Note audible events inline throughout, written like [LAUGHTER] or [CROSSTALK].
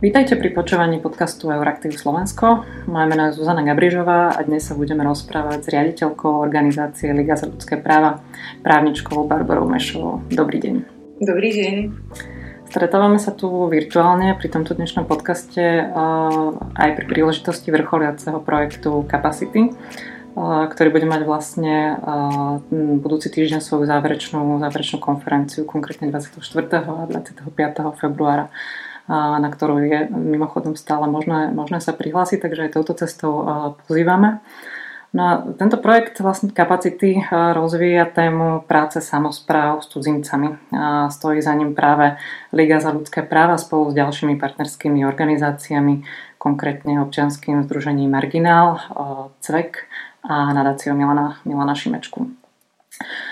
Vítajte pri počúvaní podcastu Euraktiv Slovensko. Moje meno je Zuzana Gabrižová a dnes sa budeme rozprávať s riaditeľkou organizácie Liga za ľudské práva, právničkou Barbarou Mešovou. Dobrý deň. Dobrý deň. Stretávame sa tu virtuálne pri tomto dnešnom podcaste aj pri príležitosti vrcholiaceho projektu Capacity, ktorý bude mať vlastne budúci týždeň svoju záverečnú, záverečnú konferenciu, konkrétne 24. a 25. februára na ktorú je mimochodom stále možné, možné sa prihlásiť, takže aj touto cestou pozývame. No a tento projekt vlastne kapacity rozvíja tému práce samozpráv s cudzincami. A stojí za ním práve Liga za ľudské práva spolu s ďalšími partnerskými organizáciami, konkrétne občianským združením Marginál, CVEK a nadáciou Milana, Milana Šimečku.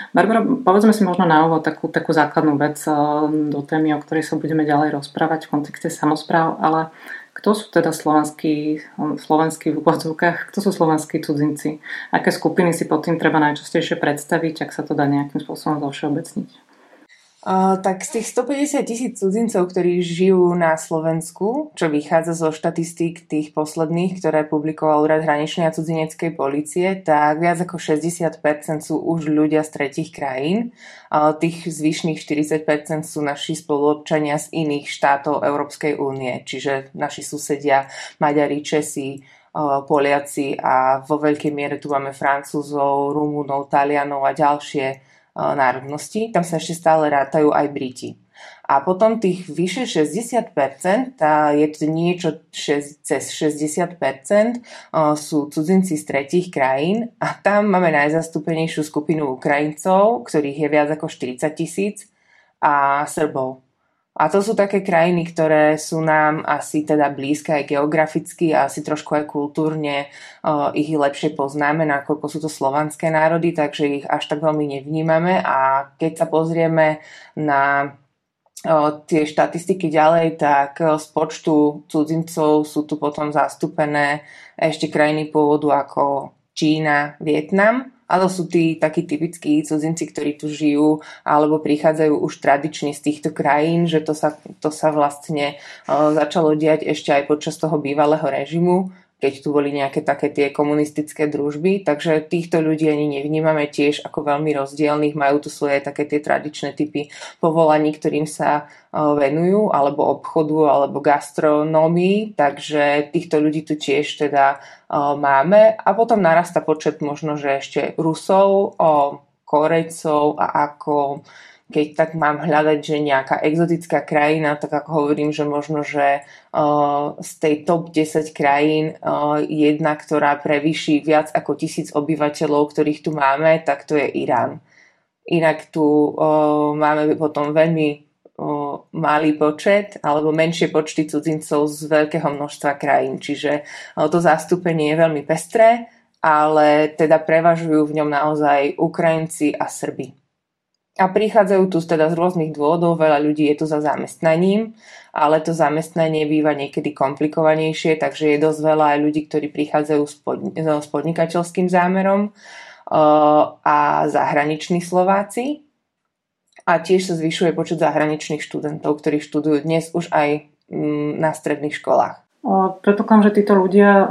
Barbara, povedzme si možno na úvod takú, takú základnú vec eh, do témy, o ktorej sa budeme ďalej rozprávať v kontexte samozpráv, ale kto sú teda slovenskí, slovenskí v úvodzovkách, kto sú slovenskí cudzinci? Aké skupiny si pod tým treba najčastejšie predstaviť, ak sa to dá nejakým spôsobom zovšeobecniť? Tak z tých 150 tisíc cudzincov, ktorí žijú na Slovensku, čo vychádza zo štatistík tých posledných, ktoré publikoval Úrad hraničnej a cudzineckej policie, tak viac ako 60% sú už ľudia z tretich krajín. Tých zvyšných 40% sú naši spoluobčania z iných štátov Európskej únie, čiže naši susedia Maďari, Česi, Poliaci a vo veľkej miere tu máme Francúzov, Rumúnov, Talianov a ďalšie národnosti, tam sa ešte stále rátajú aj Briti. A potom tých vyše 60%, tá je to niečo cez 60%, sú cudzinci z tretích krajín a tam máme najzastúpenejšiu skupinu Ukrajincov, ktorých je viac ako 40 tisíc a Srbov. A to sú také krajiny, ktoré sú nám asi teda blízke aj geograficky a asi trošku aj kultúrne uh, ich lepšie poznáme, nakoľko sú to slovanské národy, takže ich až tak veľmi nevnímame. A keď sa pozrieme na uh, tie štatistiky ďalej, tak z počtu cudzincov sú tu potom zastúpené ešte krajiny pôvodu ako Čína, Vietnam a sú tí takí typickí cudzinci, ktorí tu žijú alebo prichádzajú už tradične z týchto krajín, že to sa, to sa vlastne uh, začalo diať ešte aj počas toho bývalého režimu keď tu boli nejaké také tie komunistické družby, takže týchto ľudí ani nevnímame tiež ako veľmi rozdielných, majú tu svoje také tie tradičné typy povolaní, ktorým sa venujú, alebo obchodu, alebo gastronómii, takže týchto ľudí tu tiež teda máme. A potom narasta počet možno, že ešte Rusov, Korejcov a ako keď tak mám hľadať, že nejaká exotická krajina, tak ako hovorím, že možno, že z tej top 10 krajín uh, jedna, ktorá prevýši viac ako tisíc obyvateľov, ktorých tu máme, tak to je Irán. Inak tu máme potom veľmi malý počet alebo menšie počty cudzincov z veľkého množstva krajín. Čiže to zastúpenie je veľmi pestré, ale teda prevažujú v ňom naozaj Ukrajinci a Srby. A prichádzajú tu teda z rôznych dôvodov, veľa ľudí je tu za zamestnaním, ale to zamestnanie býva niekedy komplikovanejšie, takže je dosť veľa aj ľudí, ktorí prichádzajú s, pod, podnikateľským zámerom uh, a zahraniční Slováci. A tiež sa zvyšuje počet zahraničných študentov, ktorí študujú dnes už aj mm, na stredných školách. Predpokladám, že títo ľudia,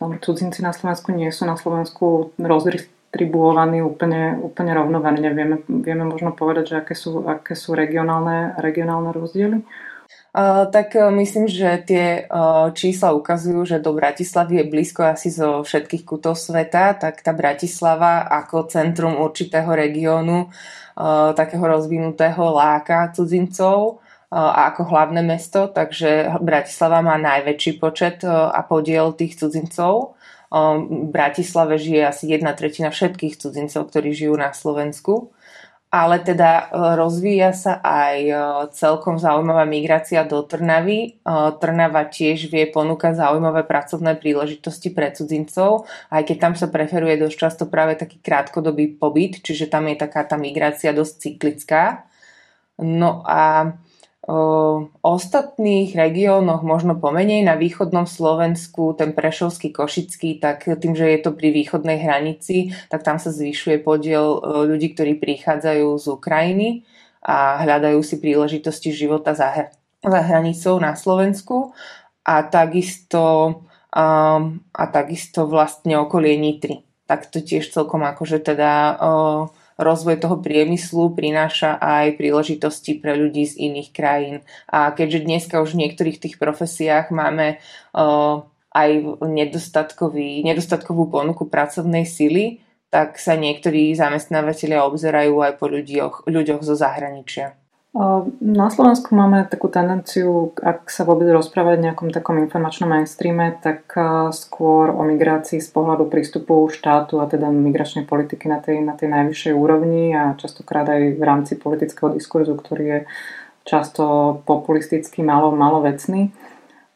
cudzinci na Slovensku, nie sú na Slovensku rozdistribuovaní distribuovaní úplne, úplne rovnomerne. Vieme, vieme možno povedať, že aké sú, aké sú regionálne, regionálne rozdiely? Uh, tak uh, myslím, že tie uh, čísla ukazujú, že do Bratislavy je blízko asi zo všetkých kútov sveta, tak tá Bratislava ako centrum určitého regiónu, uh, takého rozvinutého láka cudzincov a ako hlavné mesto, takže Bratislava má najväčší počet uh, a podiel tých cudzincov v Bratislave žije asi jedna tretina všetkých cudzincov, ktorí žijú na Slovensku. Ale teda e, rozvíja sa aj e, celkom zaujímavá migrácia do Trnavy. E, Trnava tiež vie ponúkať zaujímavé pracovné príležitosti pre cudzincov, aj keď tam sa preferuje dosť často práve taký krátkodobý pobyt, čiže tam je taká tá migrácia dosť cyklická. No a ostatných regiónoch možno pomenej, na východnom Slovensku, ten Prešovský, Košický, tak tým, že je to pri východnej hranici, tak tam sa zvyšuje podiel ľudí, ktorí prichádzajú z Ukrajiny a hľadajú si príležitosti života za, za hranicou na Slovensku a takisto, um, a takisto vlastne okolie Nitry. Tak to tiež celkom akože teda uh, rozvoj toho priemyslu prináša aj príležitosti pre ľudí z iných krajín. A keďže dneska už v niektorých tých profesiách máme uh, aj nedostatkovú ponuku pracovnej sily, tak sa niektorí zamestnávateľia obzerajú aj po ľuďoch, ľuďoch zo zahraničia. Na Slovensku máme takú tendenciu, ak sa vôbec rozprávať v nejakom takom informačnom mainstreame, tak skôr o migrácii z pohľadu prístupu štátu a teda migračnej politiky na tej, na tej najvyššej úrovni a častokrát aj v rámci politického diskurzu, ktorý je často populistický, malo, malo vecný.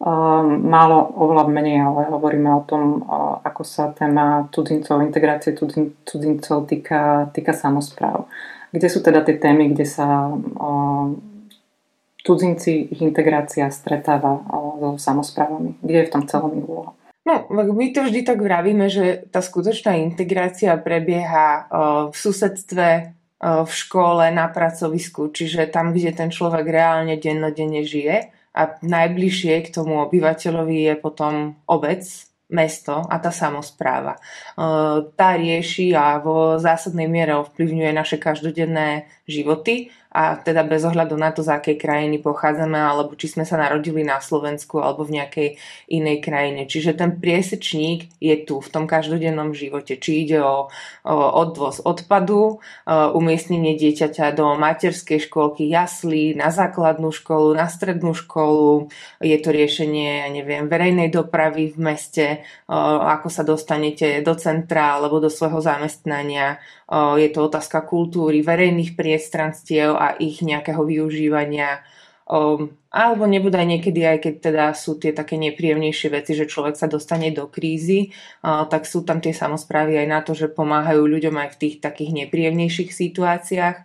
Málo, oveľa menej, ale hovoríme o tom, ako sa téma cudzincov, integrácie cudzincov týka, týka samozpráv. Kde sú teda tie témy, kde sa cudzinci, ich integrácia stretáva so samozprávami? Kde je v tom celom ich úloha? No, my to vždy tak vravíme, že tá skutočná integrácia prebieha v susedstve, v škole, na pracovisku, čiže tam, kde ten človek reálne dennodenne žije a najbližšie k tomu obyvateľovi je potom obec, mesto a tá samozpráva. E, tá rieši a vo zásadnej miere ovplyvňuje naše každodenné životy a teda bez ohľadu na to, z akej krajiny pochádzame, alebo či sme sa narodili na Slovensku alebo v nejakej inej krajine. Čiže ten priesečník je tu v tom každodennom živote. Či ide o, o odvoz odpadu, o umiestnenie dieťaťa do materskej školky, jaslí, na základnú školu, na strednú školu, je to riešenie, ja neviem, verejnej dopravy v meste, o, ako sa dostanete do centra alebo do svojho zamestnania, je to otázka kultúry, verejných priestranstiev a ich nejakého využívania. Alebo nebude aj niekedy, aj keď teda sú tie také nepríjemnejšie veci, že človek sa dostane do krízy, tak sú tam tie samozprávy aj na to, že pomáhajú ľuďom aj v tých takých nepríjemnejších situáciách.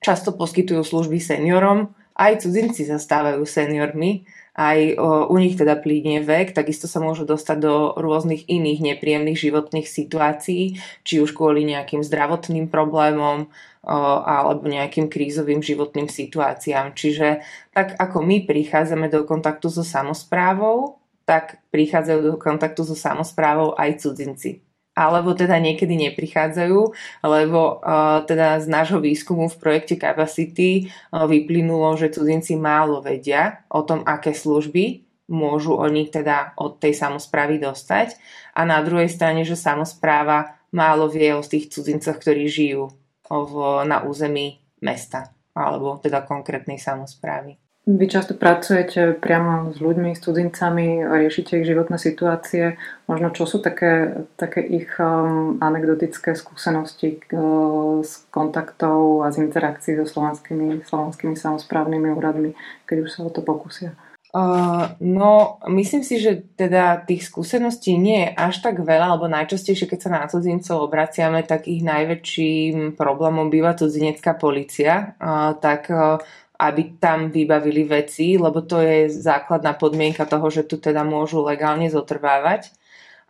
Často poskytujú služby seniorom, aj cudzinci zastávajú seniormi, aj u nich teda plídne vek, takisto sa môžu dostať do rôznych iných nepríjemných životných situácií, či už kvôli nejakým zdravotným problémom alebo nejakým krízovým životným situáciám. Čiže tak ako my prichádzame do kontaktu so samozprávou, tak prichádzajú do kontaktu so samozprávou aj cudzinci alebo teda niekedy neprichádzajú, lebo uh, teda z nášho výskumu v projekte Capacity uh, vyplynulo, že cudzinci málo vedia o tom, aké služby môžu oni teda od tej samozprávy dostať a na druhej strane, že samozpráva málo vie o tých cudzincoch, ktorí žijú v, na území mesta alebo teda konkrétnej samozprávy. Vy často pracujete priamo s ľuďmi, s cudzincami, riešite ich životné situácie. Možno čo sú také, také ich um, anekdotické skúsenosti uh, s kontaktov a z interakcií so slovenskými, slovenskými samozprávnymi úradmi, keď už sa o to pokusia? Uh, no, myslím si, že teda tých skúseností nie je až tak veľa, alebo najčastejšie, keď sa na cudzincov obraciame, tak ich najväčším problémom býva cudzinecká policia. Uh, tak uh, aby tam vybavili veci, lebo to je základná podmienka toho, že tu teda môžu legálne zotrvávať.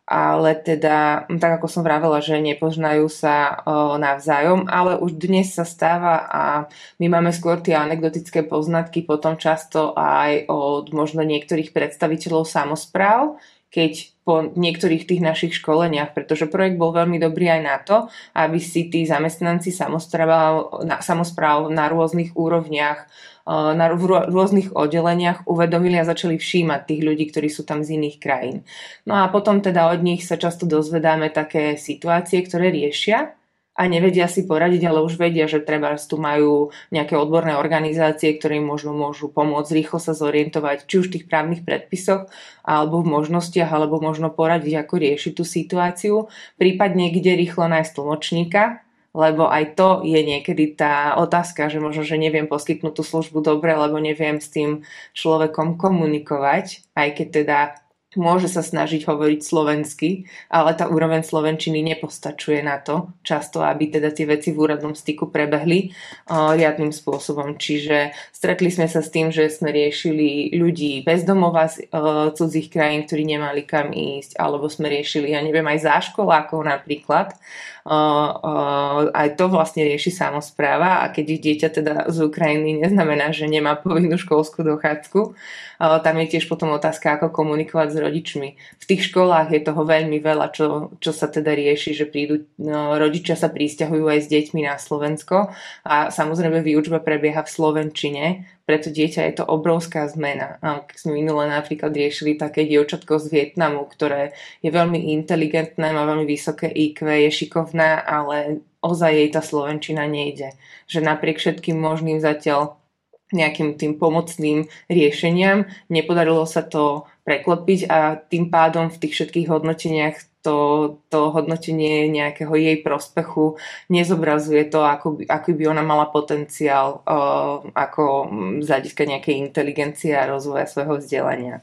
Ale teda, tak ako som vravela, že nepoznajú sa o, navzájom, ale už dnes sa stáva a my máme skôr tie anekdotické poznatky potom často aj od možno niektorých predstaviteľov samozpráv, keď po niektorých tých našich školeniach, pretože projekt bol veľmi dobrý aj na to, aby si tí zamestnanci samozpráv na, rôznych úrovniach, eh, na rôznych oddeleniach uvedomili a začali všímať tých ľudí, ktorí sú tam z iných krajín. No a potom teda od nich sa často dozvedáme také situácie, ktoré riešia a nevedia si poradiť, ale už vedia, že treba tu majú nejaké odborné organizácie, ktoré im možno môžu pomôcť rýchlo sa zorientovať, či už v tých právnych predpisoch, alebo v možnostiach, alebo možno poradiť, ako riešiť tú situáciu, prípadne kde rýchlo nájsť tlmočníka, lebo aj to je niekedy tá otázka, že možno, že neviem poskytnúť tú službu dobre, lebo neviem s tým človekom komunikovať, aj keď teda môže sa snažiť hovoriť slovensky, ale tá úroveň slovenčiny nepostačuje na to často, aby teda tie veci v úradnom styku prebehli uh, riadnym spôsobom. Čiže stretli sme sa s tým, že sme riešili ľudí bezdomova z uh, cudzích krajín, ktorí nemali kam ísť, alebo sme riešili, ja neviem, aj záškolákov napríklad. Uh, aj to vlastne rieši samozpráva a keď ich dieťa teda z Ukrajiny neznamená, že nemá povinnú školskú dochádzku, tam je tiež potom otázka, ako komunikovať s rodičmi. V tých školách je toho veľmi veľa, čo, čo sa teda rieši, že prídu, no, rodičia sa prísťahujú aj s deťmi na Slovensko a samozrejme výučba prebieha v Slovenčine, preto dieťa je to obrovská zmena. Keď sme minule napríklad riešili také dievčatko z Vietnamu, ktoré je veľmi inteligentné, má veľmi vysoké IQ, je šikovná, ale ozaj jej tá Slovenčina nejde. Že napriek všetkým možným zatiaľ nejakým tým pomocným riešeniam. Nepodarilo sa to preklopiť a tým pádom v tých všetkých hodnoteniach to, to hodnotenie nejakého jej prospechu nezobrazuje to, ako by, ako by ona mala potenciál uh, ako z hľadiska nejakej inteligencie a rozvoja svojho vzdelania.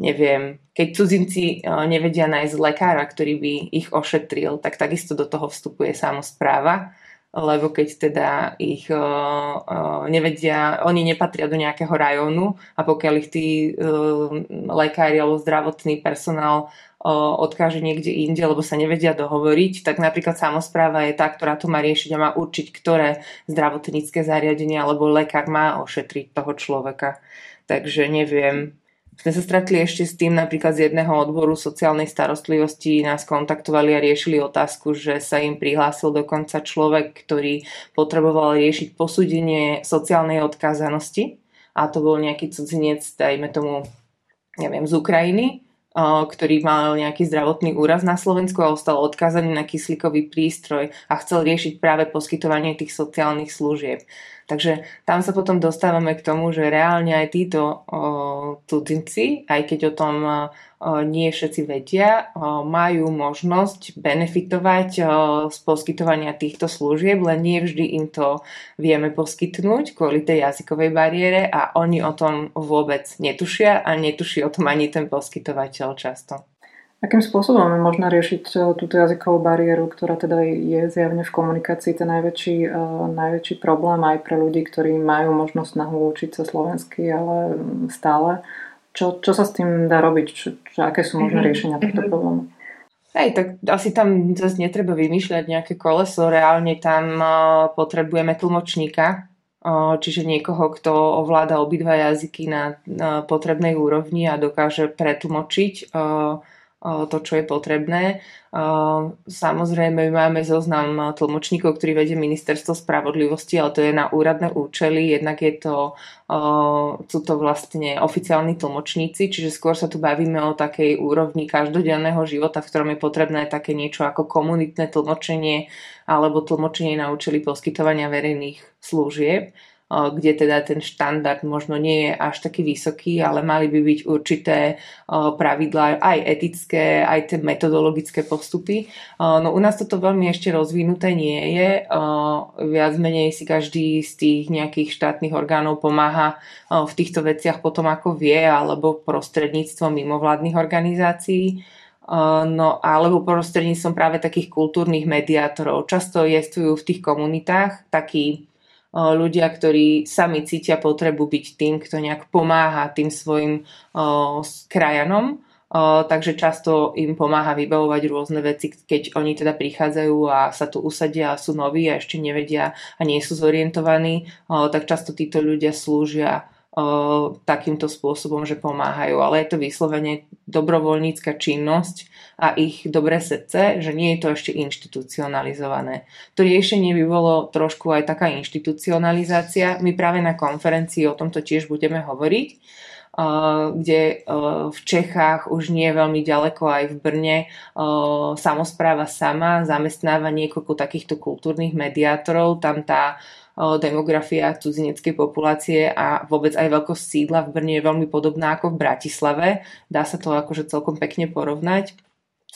Neviem, keď cudzinci uh, nevedia nájsť lekára, ktorý by ich ošetril, tak takisto do toho vstupuje samozpráva lebo keď teda ich uh, uh, nevedia, oni nepatria do nejakého rajónu a pokiaľ ich tí uh, lekári alebo zdravotný personál odkáže niekde inde, lebo sa nevedia dohovoriť, tak napríklad samozpráva je tá, ktorá to má riešiť a má určiť, ktoré zdravotnícke zariadenie alebo lekár má ošetriť toho človeka. Takže neviem, sme sa stretli ešte s tým, napríklad z jedného odboru sociálnej starostlivosti nás kontaktovali a riešili otázku, že sa im prihlásil dokonca človek, ktorý potreboval riešiť posúdenie sociálnej odkázanosti a to bol nejaký cudzinec, dajme tomu, neviem, z Ukrajiny, ktorý mal nejaký zdravotný úraz na Slovensku a ostal odkázaný na kyslíkový prístroj a chcel riešiť práve poskytovanie tých sociálnych služieb. Takže tam sa potom dostávame k tomu, že reálne aj títo cudzinci, aj keď o tom nie všetci vedia, majú možnosť benefitovať z poskytovania týchto služieb, len nie vždy im to vieme poskytnúť kvôli tej jazykovej bariére a oni o tom vôbec netušia a netuší o tom ani ten poskytovateľ často. Akým spôsobom je možné riešiť eh, túto jazykovú bariéru, ktorá teda je zjavne v komunikácii ten najväčší, uh, najväčší problém aj pre ľudí, ktorí majú možnosť snahu učiť sa slovensky, ale stále. Čo, čo sa s tým dá robiť? Čo, čo, aké sú možné mhm. riešenia tohto mhm. problému? Hej, tak asi tam zase netreba vymýšľať nejaké koleso, reálne tam uh, potrebujeme tlmočníka, čiže niekoho, kto ovláda obidva jazyky na, na potrebnej úrovni a dokáže pretlmočiť uh, to, čo je potrebné. Samozrejme, máme zoznam tlmočníkov, ktorý vedie ministerstvo spravodlivosti, ale to je na úradné účely. Jednak je to, sú to vlastne oficiálni tlmočníci, čiže skôr sa tu bavíme o takej úrovni každodenného života, v ktorom je potrebné také niečo ako komunitné tlmočenie alebo tlmočenie na účely poskytovania verejných služieb kde teda ten štandard možno nie je až taký vysoký, ale mali by byť určité pravidlá aj etické, aj tie metodologické postupy. No u nás toto veľmi ešte rozvinuté nie je. Viac menej si každý z tých nejakých štátnych orgánov pomáha v týchto veciach potom ako vie, alebo prostredníctvom mimovládnych organizácií. No alebo prostredníctvom práve takých kultúrnych mediátorov. Často jestujú v tých komunitách takí ľudia, ktorí sami cítia potrebu byť tým, kto nejak pomáha tým svojim krajanom. Takže často im pomáha vybavovať rôzne veci, keď oni teda prichádzajú a sa tu usadia a sú noví a ešte nevedia a nie sú zorientovaní, tak často títo ľudia slúžia takýmto spôsobom, že pomáhajú. Ale je to vyslovene dobrovoľnícka činnosť a ich dobré srdce, že nie je to ešte inštitucionalizované. To riešenie by bolo trošku aj taká inštitucionalizácia. My práve na konferencii o tomto tiež budeme hovoriť kde v Čechách už nie je veľmi ďaleko aj v Brne samozpráva sama zamestnáva niekoľko takýchto kultúrnych mediátorov. Tam tá demografia cudzineckej populácie a vôbec aj veľkosť sídla v Brne je veľmi podobná ako v Bratislave. Dá sa to akože celkom pekne porovnať.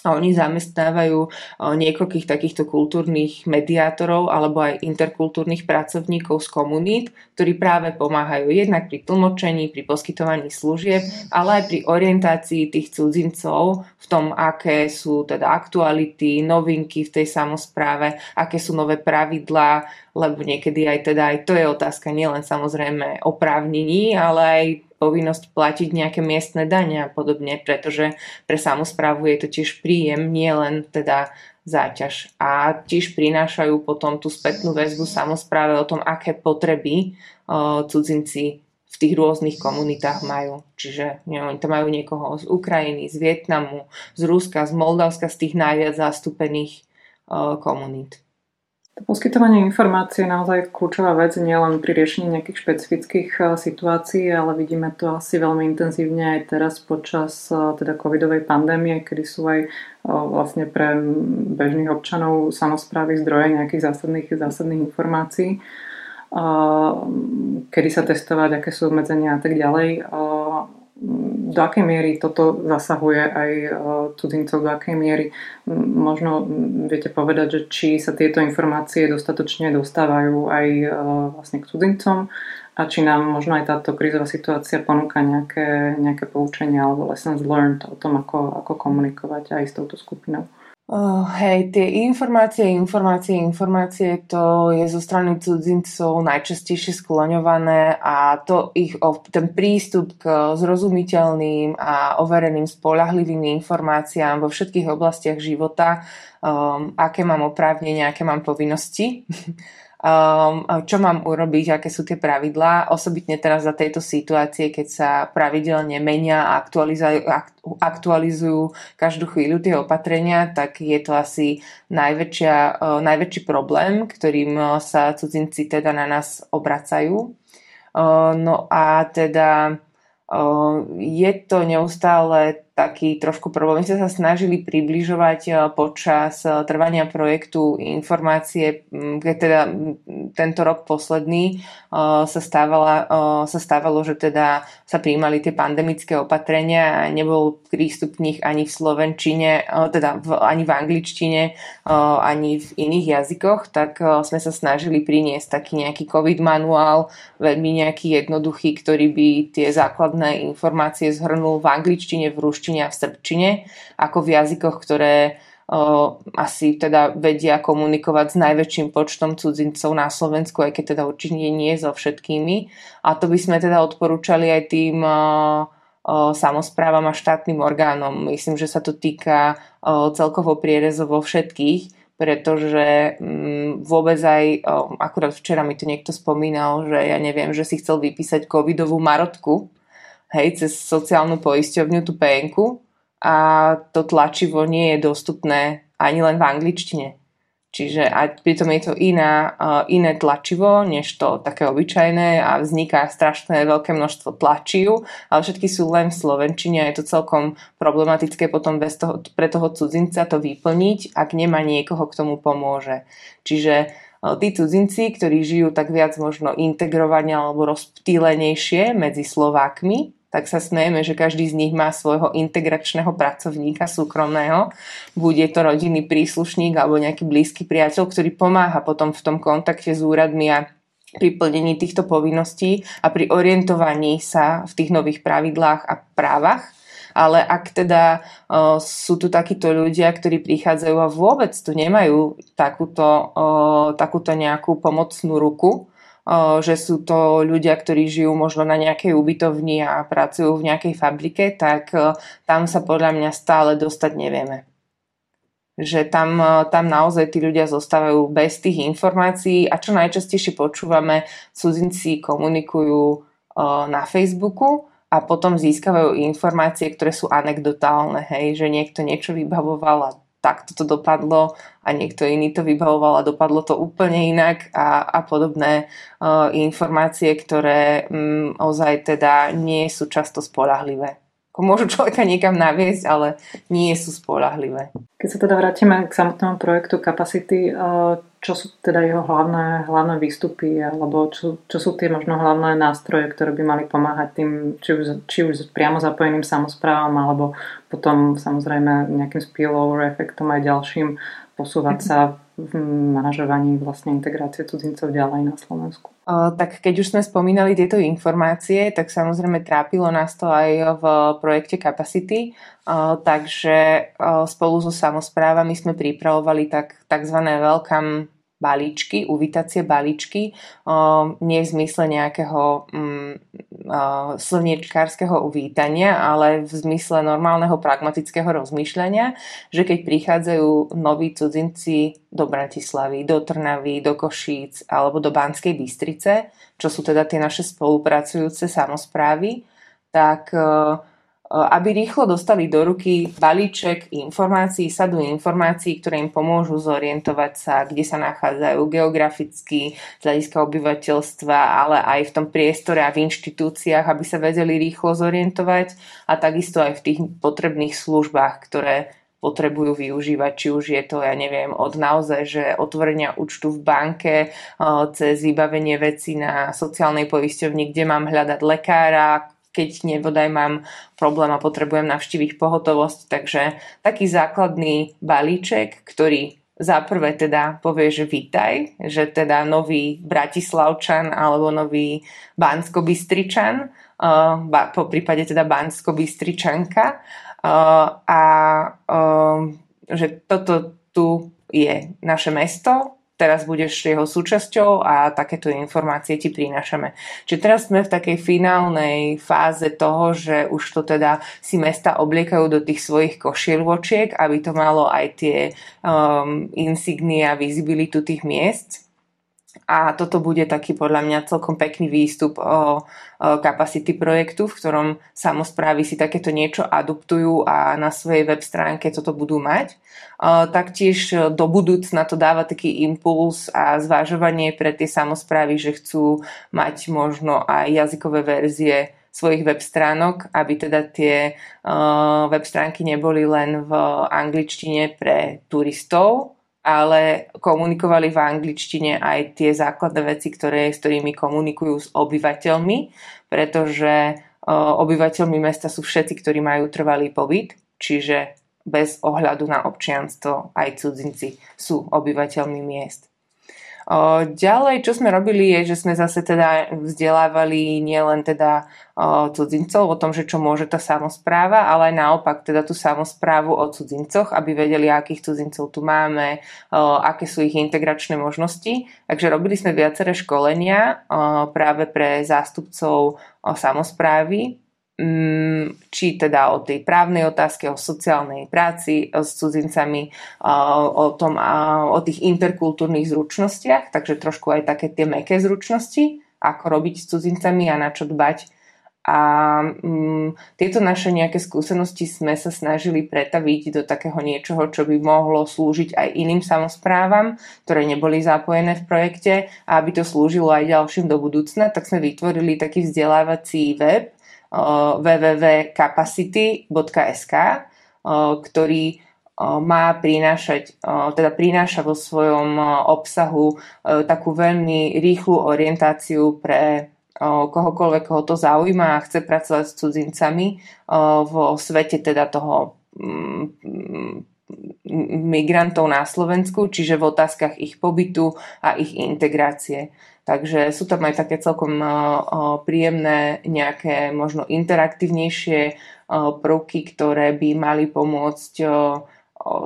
A oni zamestnávajú niekoľkých takýchto kultúrnych mediátorov alebo aj interkultúrnych pracovníkov z komunít, ktorí práve pomáhajú jednak pri tlmočení, pri poskytovaní služieb, ale aj pri orientácii tých cudzincov v tom, aké sú teda aktuality, novinky v tej samozpráve, aké sú nové pravidlá, lebo niekedy aj teda aj to je otázka nielen samozrejme oprávnení, ale aj povinnosť platiť nejaké miestne dane a podobne, pretože pre samozprávu je to tiež príjem, nie len teda záťaž. A tiež prinášajú potom tú spätnú väzbu samozpráve o tom, aké potreby uh, cudzinci v tých rôznych komunitách majú. Čiže neviem, oni tam majú niekoho z Ukrajiny, z Vietnamu, z Ruska, z Moldavska, z tých najviac zastúpených uh, komunít. Poskytovanie informácií je naozaj kľúčová vec, nielen pri riešení nejakých špecifických eh, situácií, ale vidíme to asi veľmi intenzívne aj teraz počas eh, teda covidovej pandémie, kedy sú aj eh, vlastne pre bežných občanov samozprávy zdroje nejakých zásadných, zásadných informácií, kedy sa testovať, aké sú obmedzenia a tak ďalej do akej miery toto zasahuje aj e, cudzincov, do akej miery možno viete povedať, že či sa tieto informácie dostatočne dostávajú aj e, vlastne k cudzincom a či nám možno aj táto krízová situácia ponúka nejaké, nejaké poučenia alebo lessons learned o tom, ako, ako komunikovať aj s touto skupinou. Oh, hej, tie informácie, informácie, informácie, to je zo strany cudzincov najčastejšie skloňované a to ich, ten prístup k zrozumiteľným a overeným spolahlivým informáciám vo všetkých oblastiach života, um, aké mám oprávnenia, aké mám povinnosti, [LAUGHS] um, čo mám urobiť, aké sú tie pravidlá, osobitne teraz za tejto situácie, keď sa pravidelne menia a aktualizujú, každú chvíľu tie opatrenia, tak je to asi najväčšia, uh, najväčší problém, ktorým uh, sa cudzinci teda na nás obracajú. Uh, no a teda je to neustále taký trošku problém. My sme sa snažili približovať počas trvania projektu informácie, keď teda tento rok posledný sa, stávala, sa stávalo, že teda sa prijímali tie pandemické opatrenia a nebol prístup ani v slovenčine, teda v, ani v angličtine, ani v iných jazykoch, tak sme sa snažili priniesť taký nejaký COVID manuál, veľmi nejaký jednoduchý, ktorý by tie základné informácie zhrnul v angličtine, v ruštine a v srbčine, ako v jazykoch, ktoré asi teda vedia komunikovať s najväčším počtom cudzincov na Slovensku, aj keď teda určite nie so všetkými. A to by sme teda odporúčali aj tým o, samozprávam a štátnym orgánom. Myslím, že sa to týka o, celkovo prierezovo všetkých, pretože mm, vôbec aj, o, akurát včera mi to niekto spomínal, že ja neviem, že si chcel vypísať covidovú marotku, hej, cez sociálnu poisťovňu tú penku a to tlačivo nie je dostupné ani len v angličtine. Čiže a pritom je to iná, uh, iné tlačivo, než to také obyčajné a vzniká strašné veľké množstvo tlačiv, ale všetky sú len v slovenčine a je to celkom problematické potom bez toho, pre toho cudzinca to vyplniť, ak nemá niekoho, k tomu pomôže. Čiže uh, tí cudzinci, ktorí žijú tak viac možno integrovane alebo rozptýlenejšie medzi Slovákmi, tak sa smejeme, že každý z nich má svojho integračného pracovníka súkromného. Bude to rodinný príslušník alebo nejaký blízky priateľ, ktorý pomáha potom v tom kontakte s úradmi a pri plnení týchto povinností a pri orientovaní sa v tých nových pravidlách a právach. Ale ak teda uh, sú tu takíto ľudia, ktorí prichádzajú a vôbec tu nemajú takúto, uh, takúto nejakú pomocnú ruku, že sú to ľudia, ktorí žijú možno na nejakej ubytovni a pracujú v nejakej fabrike, tak tam sa podľa mňa stále dostať nevieme. Že tam, tam naozaj tí ľudia zostávajú bez tých informácií a čo najčastejšie počúvame, cudzinci komunikujú na Facebooku a potom získavajú informácie, ktoré sú anekdotálne, hej, že niekto niečo vybavoval a takto to dopadlo a niekto iný to vybavoval a dopadlo to úplne inak a, a podobné uh, informácie, ktoré um, ozaj teda nie sú často spolahlivé. Môžu človeka niekam naviesť, ale nie sú spolahlivé. Keď sa teda vrátime k samotnému projektu Capacity, uh, čo sú teda jeho hlavné, hlavné výstupy alebo čo, čo sú tie možno hlavné nástroje, ktoré by mali pomáhať tým, či už, či už priamo zapojeným samozprávam alebo potom samozrejme nejakým spillover efektom aj ďalším posúvať sa v manažovaní vlastne integrácie cudzincov ďalej na Slovensku. Tak keď už sme spomínali tieto informácie, tak samozrejme trápilo nás to aj v projekte Capacity, takže spolu so samozprávami sme pripravovali tak, tzv. welcome balíčky, uvítacie balíčky, nie v zmysle nejakého mm, slniečkárskeho uvítania, ale v zmysle normálneho pragmatického rozmýšľania, že keď prichádzajú noví cudzinci do Bratislavy, do Trnavy, do Košíc alebo do Banskej Bystrice, čo sú teda tie naše spolupracujúce samozprávy, tak aby rýchlo dostali do ruky balíček informácií, sadu informácií, ktoré im pomôžu zorientovať sa, kde sa nachádzajú geograficky, z hľadiska obyvateľstva, ale aj v tom priestore a v inštitúciách, aby sa vedeli rýchlo zorientovať a takisto aj v tých potrebných službách, ktoré potrebujú využívať, či už je to, ja neviem, od naozaj, že otvorenia účtu v banke, cez vybavenie veci na sociálnej poisťovni, kde mám hľadať lekára, keď nebodaj mám problém a potrebujem navštíviť pohotovosť. Takže taký základný balíček, ktorý za prvé teda povie, že vítaj, že teda nový Bratislavčan alebo nový Bansko-Bystričan, uh, po prípade teda Bansko-Bystričanka uh, a uh, že toto tu je naše mesto, teraz budeš jeho súčasťou a takéto informácie ti prinášame. Čiže teraz sme v takej finálnej fáze toho, že už to teda si mesta obliekajú do tých svojich košielvočiek, aby to malo aj tie um, insignia, visibilitu tých miest a toto bude taký podľa mňa celkom pekný výstup o, capacity projektu, v ktorom samozprávy si takéto niečo adoptujú a na svojej web stránke toto budú mať. O, taktiež do budúcna to dáva taký impuls a zvážovanie pre tie samozprávy, že chcú mať možno aj jazykové verzie svojich web stránok, aby teda tie uh, web stránky neboli len v angličtine pre turistov, ale komunikovali v angličtine aj tie základné veci, ktoré, s ktorými komunikujú s obyvateľmi, pretože obyvateľmi mesta sú všetci, ktorí majú trvalý pobyt, čiže bez ohľadu na občianstvo aj cudzinci sú obyvateľmi miest. Ďalej, čo sme robili, je, že sme zase teda vzdelávali nielen teda cudzincov o tom, že čo môže tá samozpráva, ale aj naopak teda tú samozprávu o cudzincoch, aby vedeli, akých cudzincov tu máme, aké sú ich integračné možnosti. Takže robili sme viaceré školenia práve pre zástupcov samozprávy, či teda o tej právnej otázke, o sociálnej práci s cudzincami, o, tom, o tých interkultúrnych zručnostiach, takže trošku aj také tie meké zručnosti, ako robiť s cudzincami a na čo dbať. A um, tieto naše nejaké skúsenosti sme sa snažili pretaviť do takého niečoho, čo by mohlo slúžiť aj iným samozprávam, ktoré neboli zapojené v projekte a aby to slúžilo aj ďalším do budúcna, tak sme vytvorili taký vzdelávací web, www.capacity.sk, ktorý má prinášať, teda prináša vo svojom obsahu takú veľmi rýchlu orientáciu pre kohokoľvek, koho to zaujíma a chce pracovať s cudzincami vo svete teda toho mm, migrantov na Slovensku, čiže v otázkach ich pobytu a ich integrácie. Takže sú tam aj také celkom príjemné, nejaké možno interaktívnejšie prvky, ktoré by mali pomôcť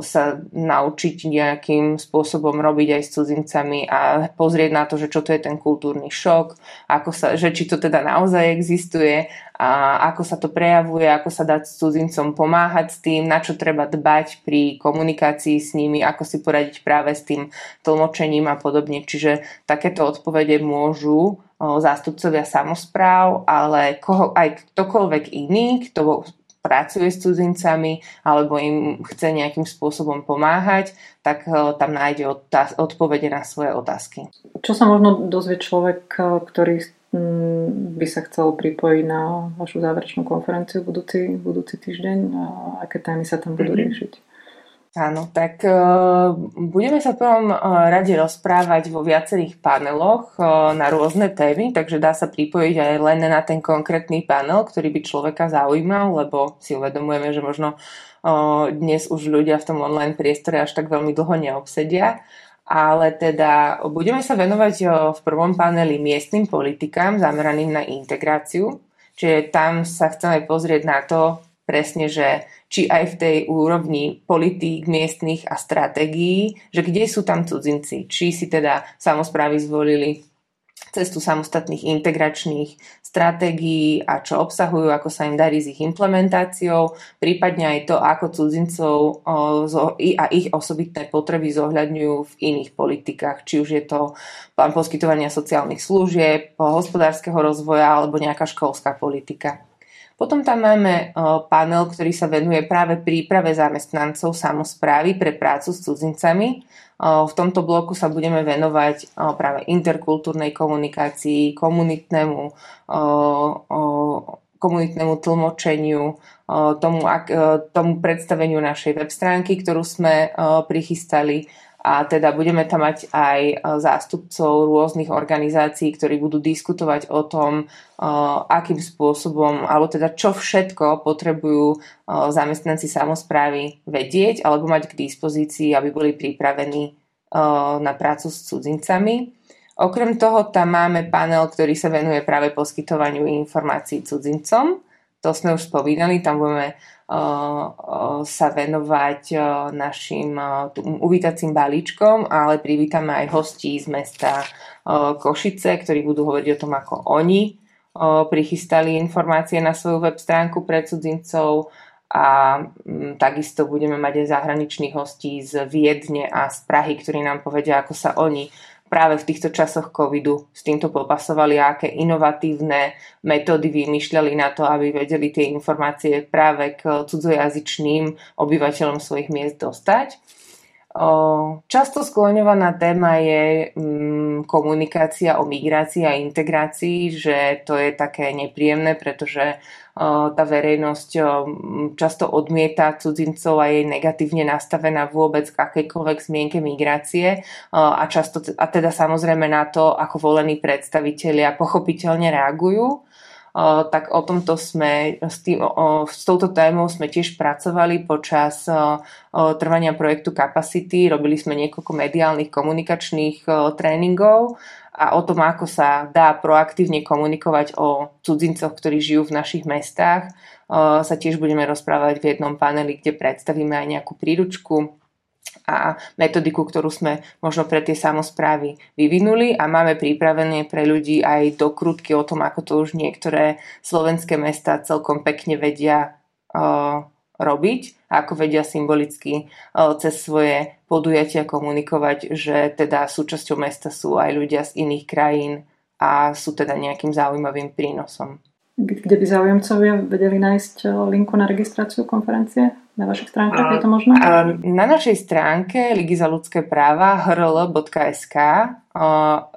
sa naučiť nejakým spôsobom robiť aj s cudzincami a pozrieť na to, že čo to je ten kultúrny šok, ako sa, že či to teda naozaj existuje a ako sa to prejavuje, ako sa dá s cudzincom pomáhať s tým, na čo treba dbať pri komunikácii s nimi, ako si poradiť práve s tým tlmočením a podobne. Čiže takéto odpovede môžu zástupcovia samozpráv, ale koho, aj ktokoľvek iný, kto pracuje s cudzincami alebo im chce nejakým spôsobom pomáhať, tak eh, tam nájde odpovede na svoje otázky. Čo sa možno dozvie človek, eh, ktorý mm, by sa chcel pripojiť na vašu záverečnú konferenciu budúci, budúci týždeň a aké témy sa tam budú mhm. riešiť? Áno, tak uh, budeme sa prvom uh, rade rozprávať vo viacerých paneloch uh, na rôzne témy, takže dá sa pripojiť aj len na ten konkrétny panel, ktorý by človeka zaujímal, lebo si uvedomujeme, že možno dnes už ľudia v tom online priestore až tak veľmi dlho neobsedia. Ale teda budeme sa venovať v prvom paneli miestnym politikám zameraným na integráciu, čiže tam sa chceme pozrieť na to presne, že či aj v tej úrovni politík miestnych a stratégií, že kde sú tam cudzinci, či si teda samozprávy zvolili cestu samostatných integračných stratégií a čo obsahujú, ako sa im darí s ich implementáciou, prípadne aj to, ako cudzincov a ich osobitné potreby zohľadňujú v iných politikách, či už je to plán poskytovania sociálnych služieb, hospodárskeho rozvoja alebo nejaká školská politika. Potom tam máme panel, ktorý sa venuje práve príprave zamestnancov samozprávy pre prácu s cudzincami. V tomto bloku sa budeme venovať práve interkultúrnej komunikácii, komunitnému, komunitnému tlmočeniu, tomu, tomu predstaveniu našej web stránky, ktorú sme prichystali a teda budeme tam mať aj e, zástupcov rôznych organizácií, ktorí budú diskutovať o tom, e, akým spôsobom, alebo teda čo všetko potrebujú e, zamestnanci samozprávy vedieť alebo mať k dispozícii, aby boli pripravení na prácu s cudzincami. Okrem toho tam máme panel, ktorý sa venuje práve poskytovaniu informácií cudzincom. To sme už spomínali, tam budeme sa venovať našim uvítacím balíčkom, ale privítame aj hostí z mesta Košice, ktorí budú hovoriť o tom, ako oni prichystali informácie na svoju web stránku pre cudzincov a takisto budeme mať aj zahraničných hostí z Viedne a z Prahy, ktorí nám povedia, ako sa oni práve v týchto časoch covidu s týmto popasovali a aké inovatívne metódy vymýšľali na to, aby vedeli tie informácie práve k cudzojazyčným obyvateľom svojich miest dostať. Často skloňovaná téma je mm, komunikácia o migrácii a integrácii, že to je také nepríjemné, pretože tá verejnosť často odmieta cudzincov a je negatívne nastavená vôbec k akejkoľvek zmienke migrácie. A, často, a teda samozrejme na to, ako volení predstavitelia pochopiteľne reagujú tak o tomto sme, s, tým, s touto témou sme tiež pracovali počas trvania projektu Capacity. Robili sme niekoľko mediálnych komunikačných tréningov a o tom, ako sa dá proaktívne komunikovať o cudzincoch, ktorí žijú v našich mestách, sa tiež budeme rozprávať v jednom paneli, kde predstavíme aj nejakú príručku a metodiku, ktorú sme možno pre tie samozprávy vyvinuli a máme pripravené pre ľudí aj dokrutky o tom, ako to už niektoré slovenské mesta celkom pekne vedia robiť a ako vedia symbolicky cez svoje podujatia komunikovať, že teda súčasťou mesta sú aj ľudia z iných krajín a sú teda nejakým zaujímavým prínosom. Kde by záujemcovia vedeli nájsť linku na registráciu konferencie? Na vašich stránkach je to možné? Na našej stránke Ligy za ľudské práva hrl.sk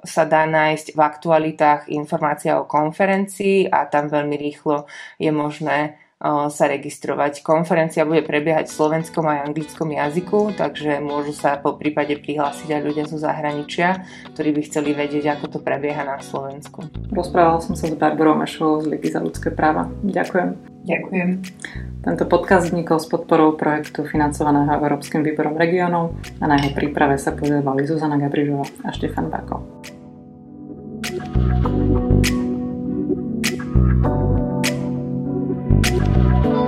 sa dá nájsť v aktualitách informácia o konferencii a tam veľmi rýchlo je možné sa registrovať. Konferencia bude prebiehať v slovenskom aj anglickom jazyku, takže môžu sa po prípade prihlásiť aj ľudia zo zahraničia, ktorí by chceli vedieť, ako to prebieha na Slovensku. Rozprával som sa s Barbarou Mešovou z Ligy za ľudské práva. Ďakujem. Ďakujem. Tento podcast vznikol s podporou projektu financovaného Európskym výborom regionov a na jeho príprave sa podielali Zuzana Gabrižová a Štefan Bákov. thank you Thank you.